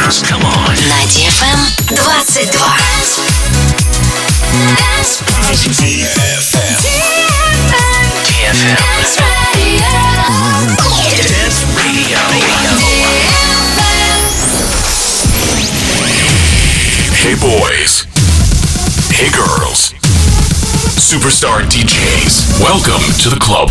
На DFM 22. DFM. DFM. Dance Radio. Hey boys. Hey girls. Superstar DJs. Welcome to the club.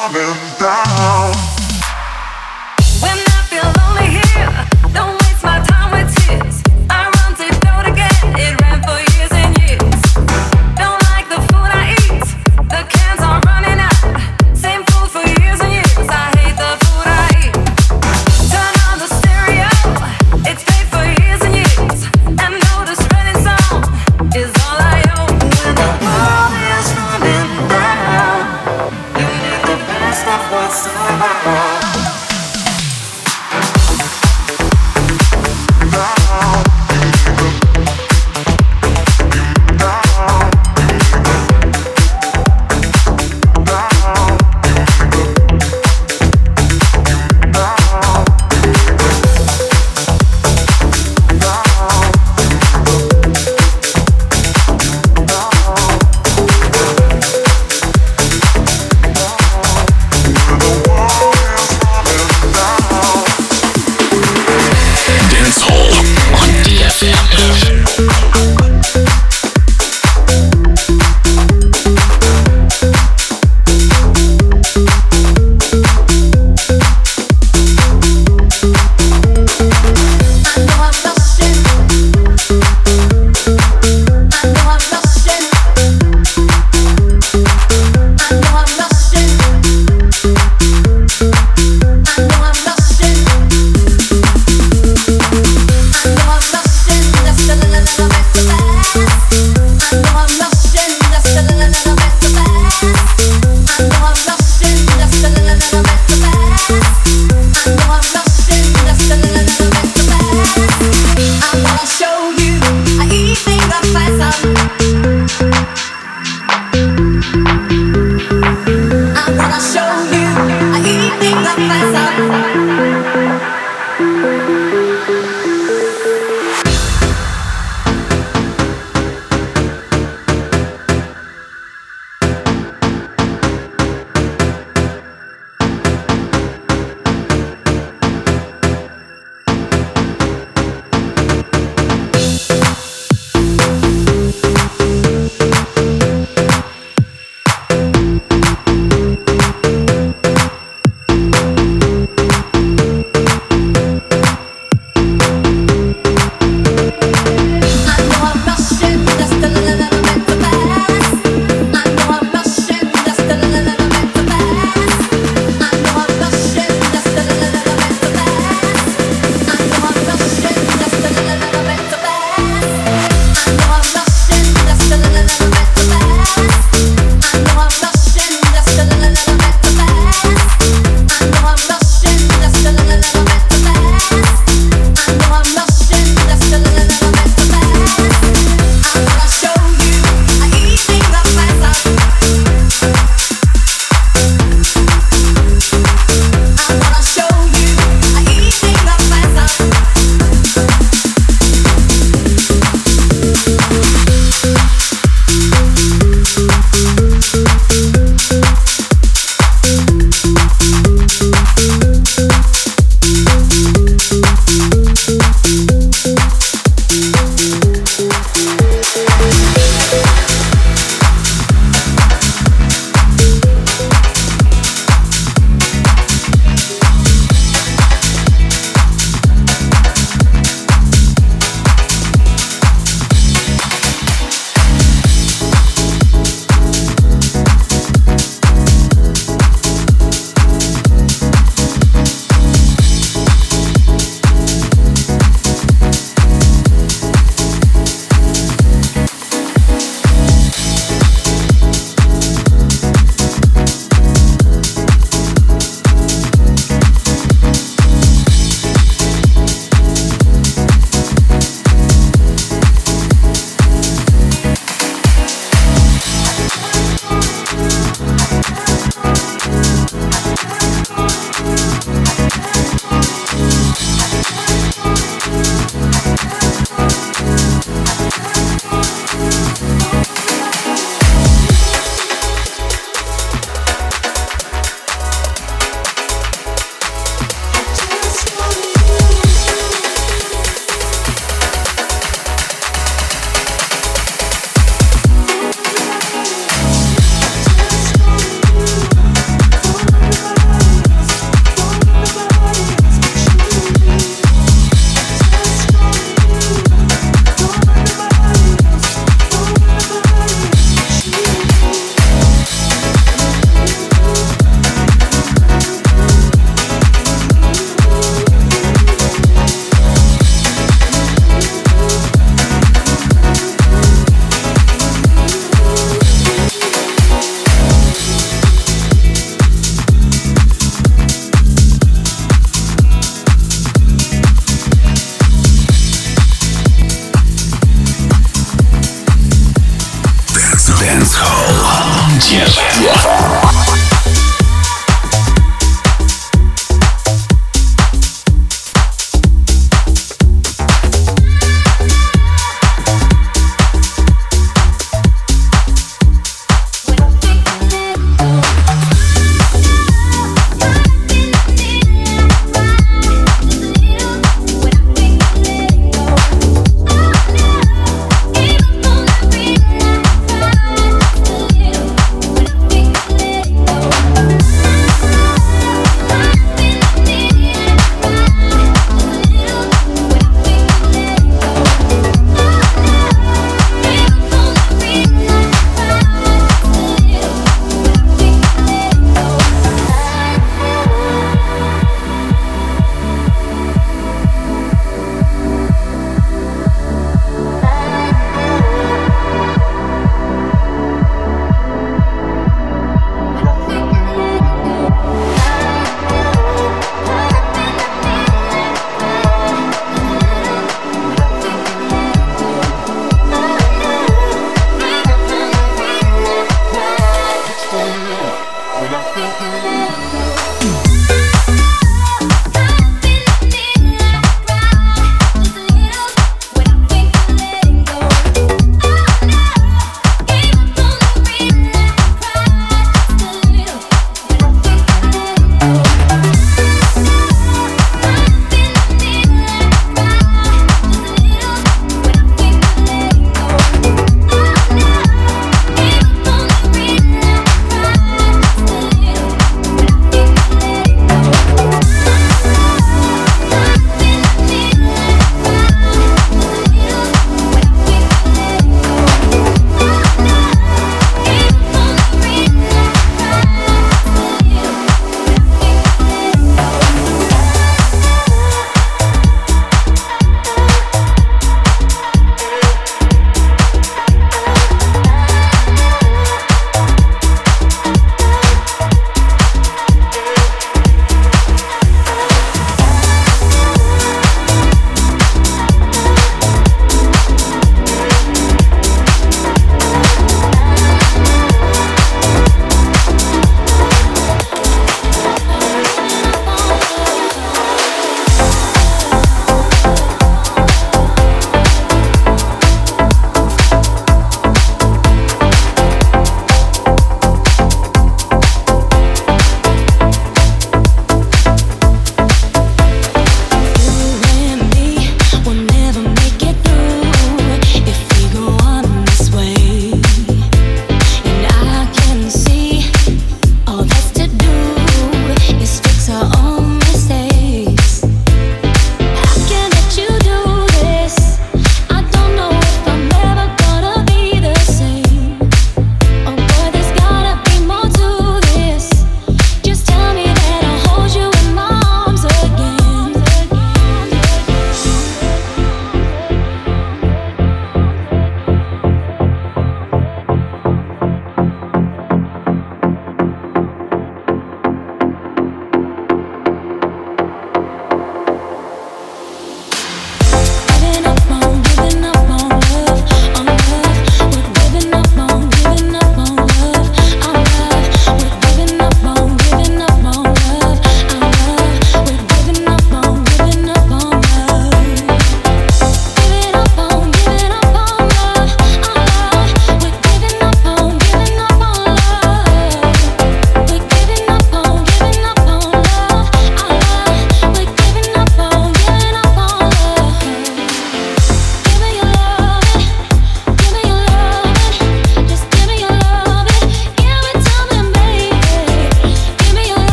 coming down. Dance Hall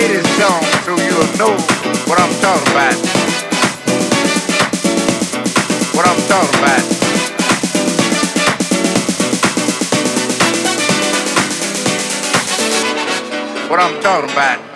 play this song so you'll know what I'm talking about. What I'm talking about. What I'm talking about.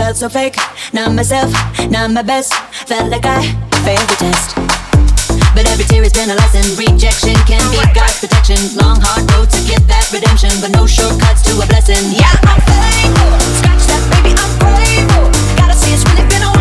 Felt so fake. Not myself, not my best. Felt like I failed the test. But every tear has been a lesson. Rejection can be God's protection. Long, hard road to get that redemption, but no shortcuts to a blessing. Yeah, I'm faithful. Scratch that, baby, I'm grateful. Gotta say it's really been a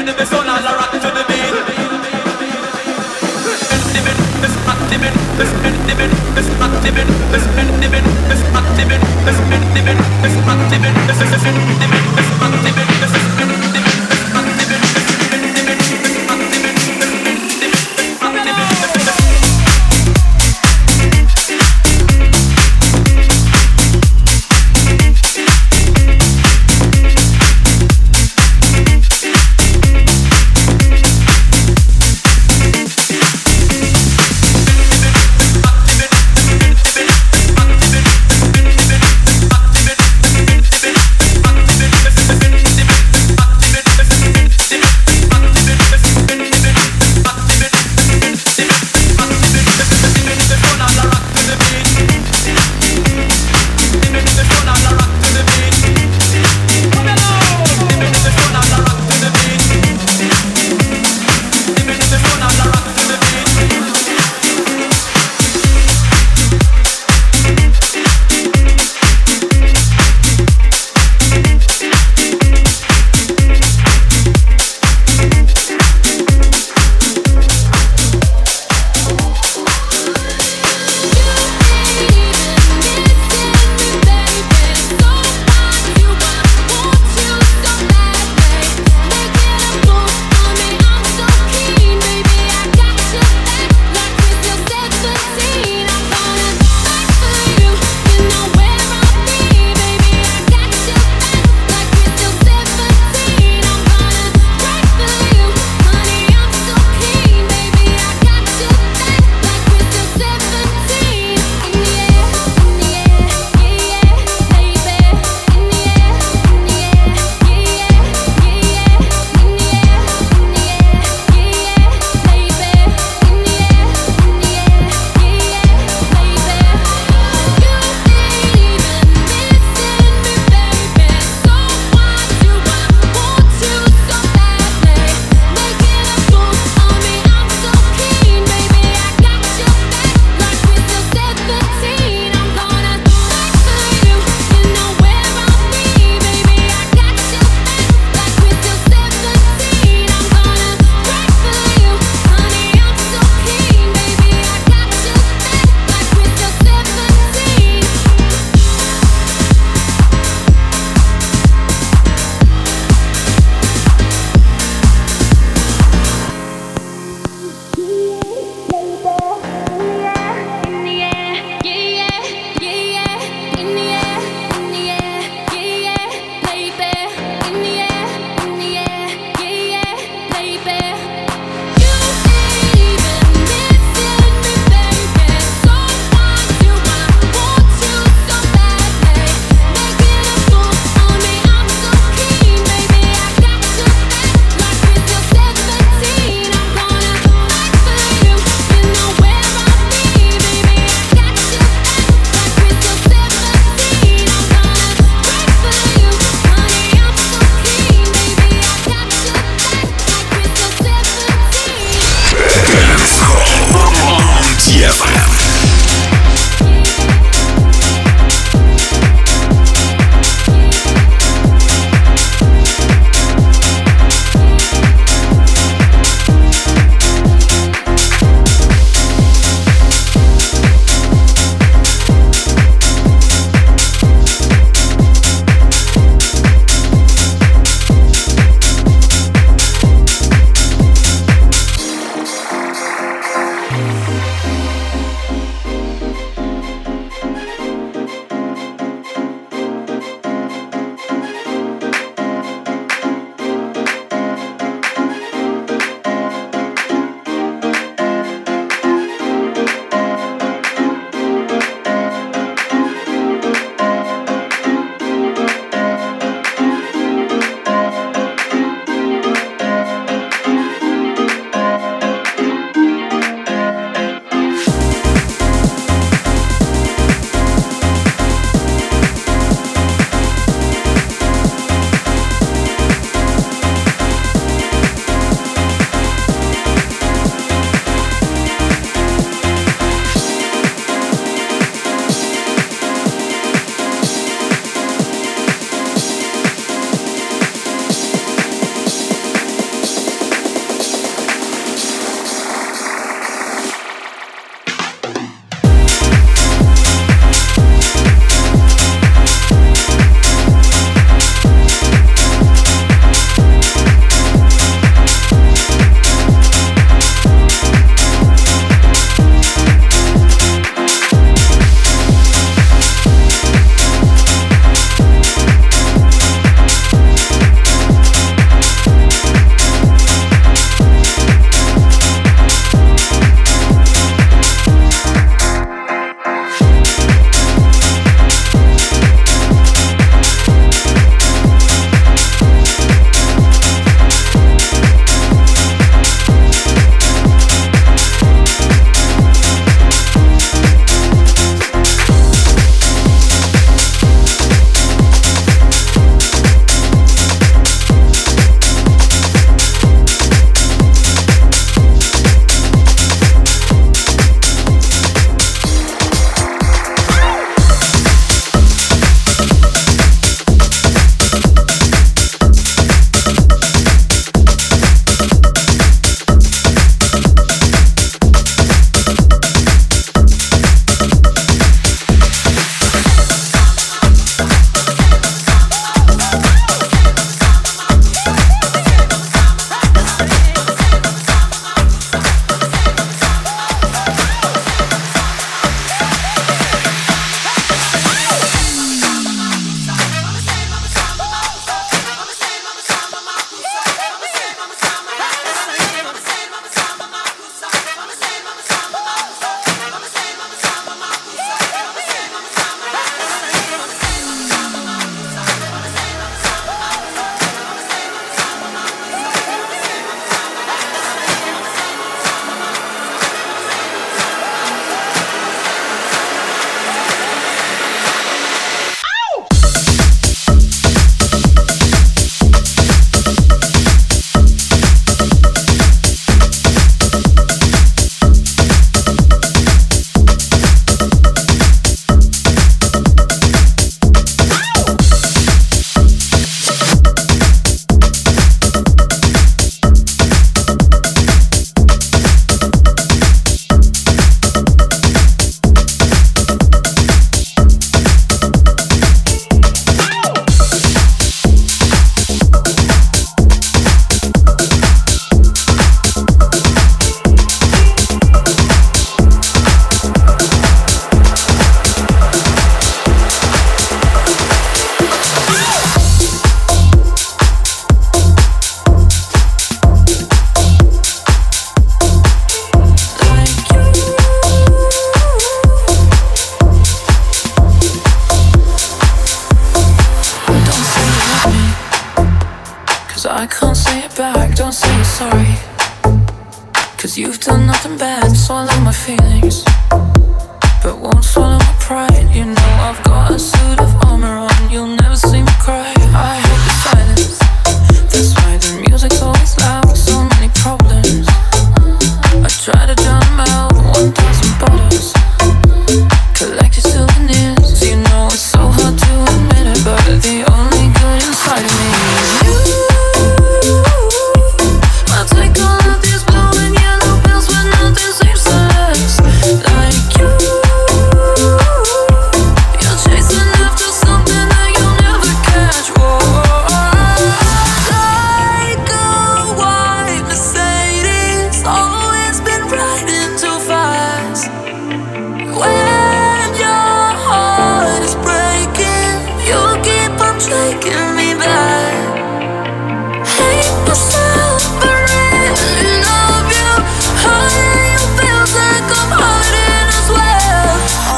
Activate